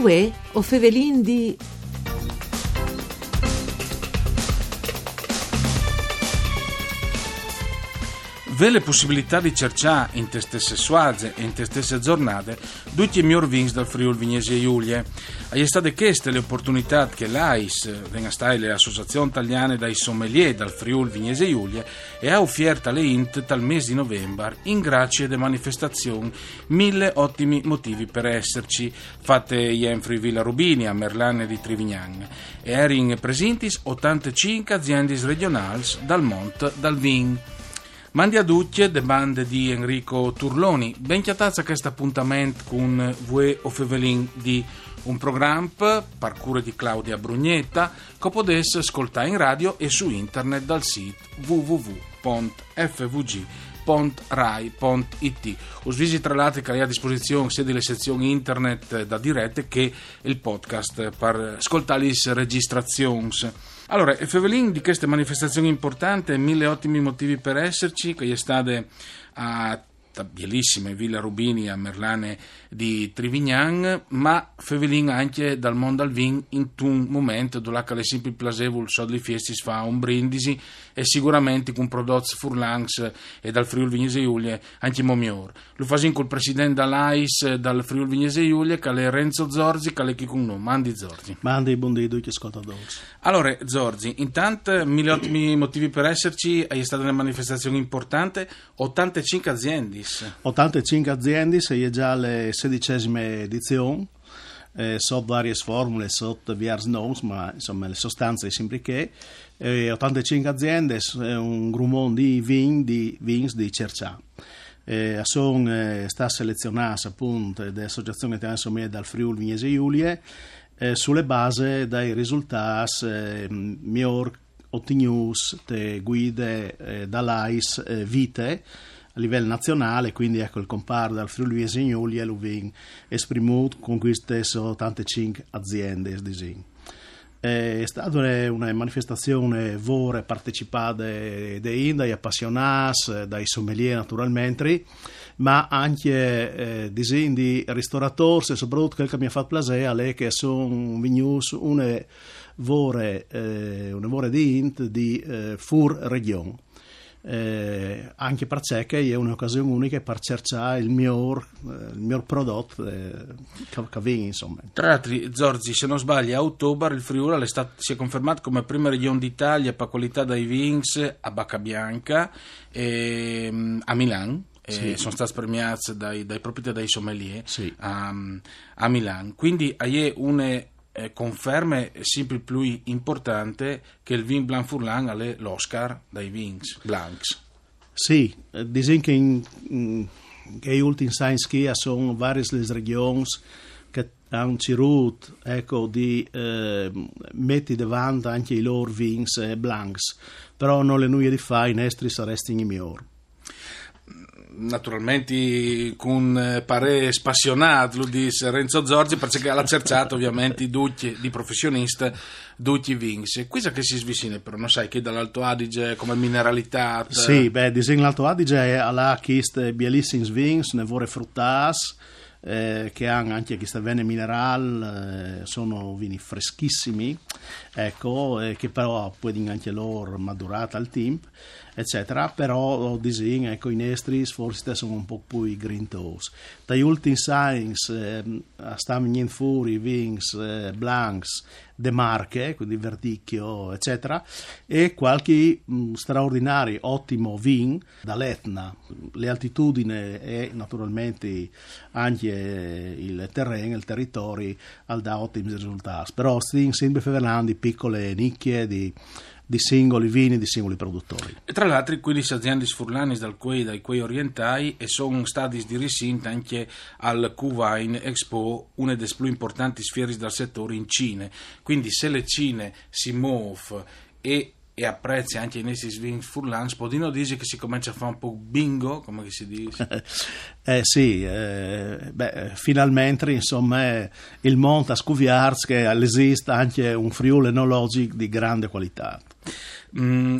Uè, o fevelin di... Ve le possibilità di cercare in te stesse suaze e in te stesse giornate tutti i migliori vins dal Friuli Vignesi e Giulie. È state chieste le opportunità che l'AIS, venga stai le associazioni italiane dai sommelier dal Friuli Vignesi e Giulie, e ha offerto le int dal mese di novembre in grazie delle manifestazioni mille ottimi motivi per esserci, fatte in Villa Rubini a Merlane di Trivignan. E erano presenti 85 aziende regionali dal Mont dal Vin. Mandi a ducce de bande di Enrico Turloni. Ben chiatazza questo appuntamento con Vue o Fevelin di un programma parkour di Claudia Brugnetta che potesse ascoltare in radio e su internet dal sito www.fvg.rai.it. Usvisi tra l'altro che hai a disposizione sia delle sezioni internet da dirette che il podcast per ascoltare le registrazioni. Allora, Fevelin di queste manifestazioni importanti, mille ottimi motivi per esserci, che è state a bellissime Villa Rubini a Merlane di Trivignan, ma Fevelin anche dal mondo al vin in un momento dove le simpi plasevol sodli fiestis fa un brindisi e sicuramente con prodotti furlangs e dal Friul Vignese Giulie anche momior. Lo fasin col presidente dall'AIS dal Friul Vignese Giulie che è Renzo Zorzi che è chi con noi. Mandi Zorzi. Mandi buongiorno che ascolta dolce. Allora Zorzi, intanto mille ottimi motivi per esserci, è stata una manifestazione importante, 85 aziende 85 aziende, è già la sedicesima edizione, eh, sotto varie formule, sotto vari nomi, ma insomma le sostanze sempre che. Eh, 85 aziende, è un grumo di vin di vins di Cercià. Eh, sono eh, state selezionate appunto dall'Associazione Italiana dal Friuli Vignese Giulie eh, sulle basi dei risultati eh, miglior ottenuti da guide eh, dall'AIS eh, Vite a livello nazionale, quindi ecco il comparto dal Friuli Vignese Giulia lo viene esprimuto con queste 85 aziende. È stata una manifestazione vore partecipata dai appassionati, dai sommelier naturalmente, ma anche eh, disegni di ristoratori e soprattutto quel che mi ha fatto piacere è che sono venuti una vore, eh, di int di eh, Fur Region eh, anche perché è un'occasione unica per cercare il miglior, eh, il miglior prodotto eh, che, insomma. Tra l'altro Zorzi se non sbaglio a ottobre il Friuli si è confermato come prima regione d'Italia per qualità dai vins a Bacca Bianca e mm, a Milano sì. sono stati premiati dai, dai proprietari dai sommelier sì. a, a Milano quindi è una eh, conferme sempre più importante che il vin Blanc Furlan è l'Oscar dai vins. Blancs. Sì, diciamo che in, in, in ultimi anni sono varie le regioni che hanno cercato ecco, di eh, mettere davanti anche i loro vins eh, blancs, però non le nuove di fare, i nostri sarebbero i migliori naturalmente con eh, pare spassionato, lo dice Renzo Zorzi, perché ha cercato ovviamente ducci di professionista, ducci vins. Questa che si svicina però, non sai che dall'Alto Adige come mineralità? Sì, beh, disegno l'Alto Adige ha la chiste bielissimi vins, ne vorrei fruttas, eh, che hanno anche questa vene mineral, eh, sono vini freschissimi, ecco, eh, che però puoi anche loro maturata al tempo, eccetera, però disegno, ecco, i nostri forse sono un po' più grintosi. Dagli ultimi science eh, stanno venendo fuori vins eh, blancs de Marche, quindi Verdicchio, eccetera, e qualche mh, straordinario, ottimo vin dall'Etna. Le altitudini e naturalmente anche il terreno, il territorio, al da ottimi risultati. Però stiamo sempre parlando di piccole nicchie, di di singoli vini di singoli produttori. E tra l'altro, quelli aziende sfurlani dal quei, dai quei orientali e sono stati di risinta anche al Q-Wine Expo, una delle più importanti sfere del settore in Cina. Quindi se le Cine si muovono e e apprezzi anche i nostri svin furlans, Podino dice che si comincia a fare un po' bingo, come si dice? eh sì, eh, beh, finalmente insomma il monte a scuviarsi che esiste anche un Friuli enologico di grande qualità. Mm,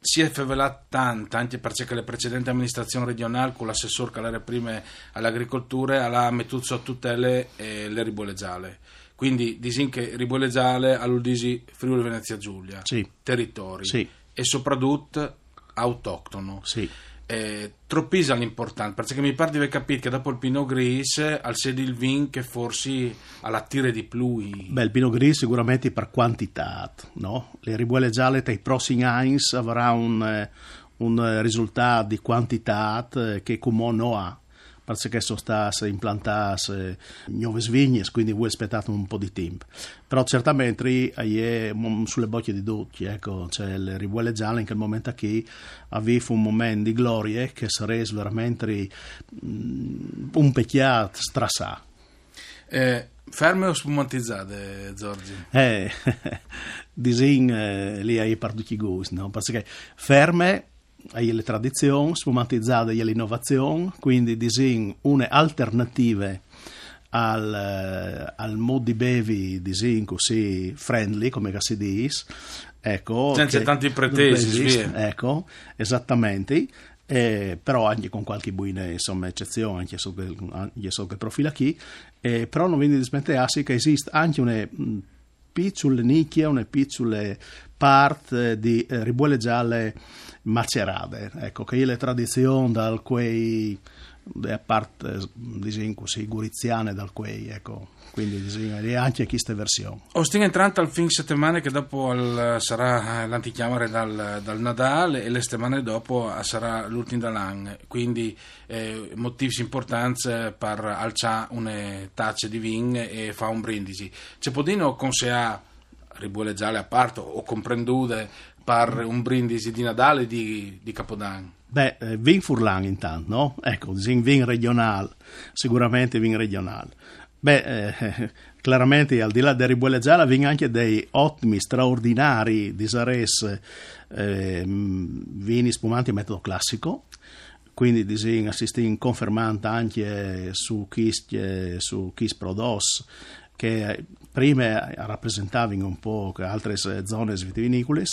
si è favelato tanto, anche perché la precedente amministrazione regionale con l'assessore che era prima all'agricoltura ha messo a tutele eh, le ribolle gialle. Quindi disin che ribolle gialle all'Udisi Friuli Venezia Giulia, Sì. territori Sì. e soprattutto autoctono. Sì. Eh, troppisa l'importante perché mi pare di aver capito che dopo il Pinot Gris al sedi il vin che forse all'attire di più i- Beh, il Pinot Gris sicuramente per quantità, no? Le ribuole gialle dai prossimi anni avrà un, eh, un eh, risultato di quantità eh, che Cumò non ha, perché sono state implantate nuove vigne, quindi voi aspettate un po' di tempo. Però certamente è sulle bocche di tutti, ecco, cioè le ribuole gialle in quel momento qui aveva un momento di gloria che sarebbe veramente mm, un pecchiato strassà. Eh, ferme o spumantizzate, Giorgi? Eh, disin eh, lì hai per tutti i gusti, no? Perché ferme hai le tradizioni, spumantizzate hai l'innovazione, quindi disin une alternative al, eh, al modo di bevi disin così friendly, come si dice. Ecco, Senza che- tanti pretesi. Ecco, esattamente. Eh, però anche con qualche buona insomma, eccezione anche su quel, anche su quel profilo qui eh, però non viene dimenticare che esiste anche una piccole nicchie una piccole parte di eh, ribuole gialle macerate ecco che è la tradizione dal quei a parte diciamo così guriziane dal quei ecco quindi diciamo, e anche queste versioni O stiamo entrando al fin settimane che dopo al- sarà l'antichiamare dal, dal Nadal e le settimane dopo sarà l'ultimo dall'anno. Quindi eh, motivi importanti per alzare una tazza di vin e fare un brindisi. C'è podino consigliare ribuole gialle a parte o comprendude per un brindisi di Nadale e di, di Capodanno? Beh, eh, vin Furlan intanto, no? Ecco, vin regionale, sicuramente vin regionale. Beh, eh, chiaramente al di là ribuole gialle vin anche dei ottimi, straordinari di Sares eh, vini spumanti a metodo classico, quindi disin assisti confermante anche su Kis, eh, su Kis Prodos, che prima rappresentavano un po' altre zone vitivinicole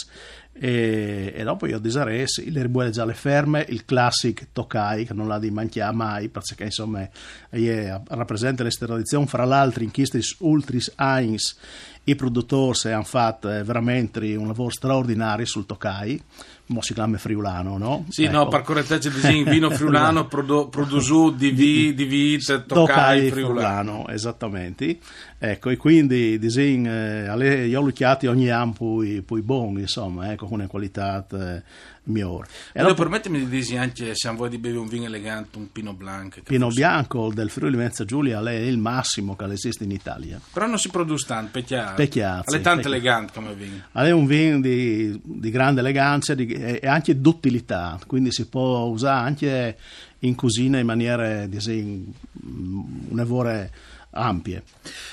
e, e dopo io disarei le ribuole gialle ferme, il classic Tokai che non l'ha di manchiare mai perché insomma è, rappresenta le tradizioni fra l'altro in questi ultris eins i produttori hanno fatto eh, veramente un lavoro straordinario sul Tokai mo si chiama friulano no? Sì, Ecco. no, per correttezza disin vino friulano produ- produsu di vi, di vite, toccai Toccai friulano. friulano, esattamente. Ecco, e quindi disin, eh, alle- io ho lucchiati ogni anno poi, poi buoni, insomma, ecco, con una qualità eh, migliore. E Allora, permettimi di dire anche se vuoi di bere un vino elegante, un Pinot Blanc. Pino forse- Bianco del Friuli Venezia Giulia è il massimo che esiste in Italia. Però non si produce tanto. Pecchiato, È tanto elegante come vino. È un vino di, di grande eleganza di- e anche d'utilità, quindi si può usare anche in cucina in maniere, disin, un'evore ampie.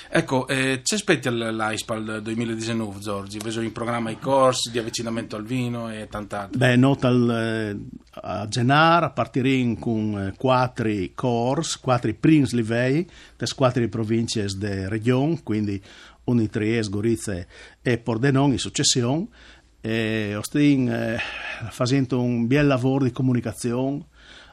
Ecco, eh, ci aspetti l'ISPAL 2019, Giorgi? Vedo in programma i corsi di avvicinamento al vino e tant'altro. Beh, nota eh, a Gennar partiremo con eh, quattro corsi, quattro primi livelli, des quattro province de regione, quindi Uni Trieste, Gorizia e Pordenone in successione. E stiamo eh, facendo un bel lavoro di comunicazione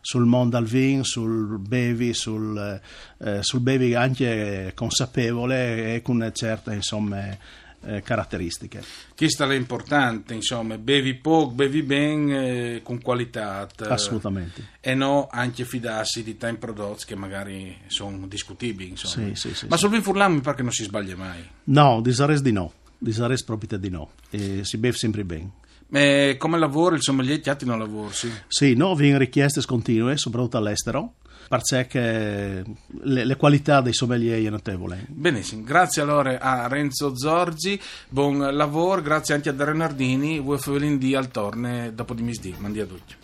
sul mondo al vino, sul bevi, sul, eh, sul bevi anche consapevole e con certe insomma, eh, caratteristiche. Questa è importante, insomma, bevi poco, bevi bene, con qualità. eh, Assolutamente. E no anche fidarsi di time prodotti che magari sono discutibili, insomma. Sì, sì, sì, Ma sul vino furlano mi pare che non si sbaglia mai. No, di Sares di no, di Sares proprio di no, e si beve sempre bene. Ma come lavoro, il sommelier chiatti non lavora, sì. Sì, no, vengono richieste continue, soprattutto all'estero, perché le, le qualità dei sommelier è notevole. Benissimo, grazie allora a Renzo Zorgi, buon lavoro, grazie anche a Dario Nardini, voi Fevelin di al torne dopo di misdì, mandi a tutti.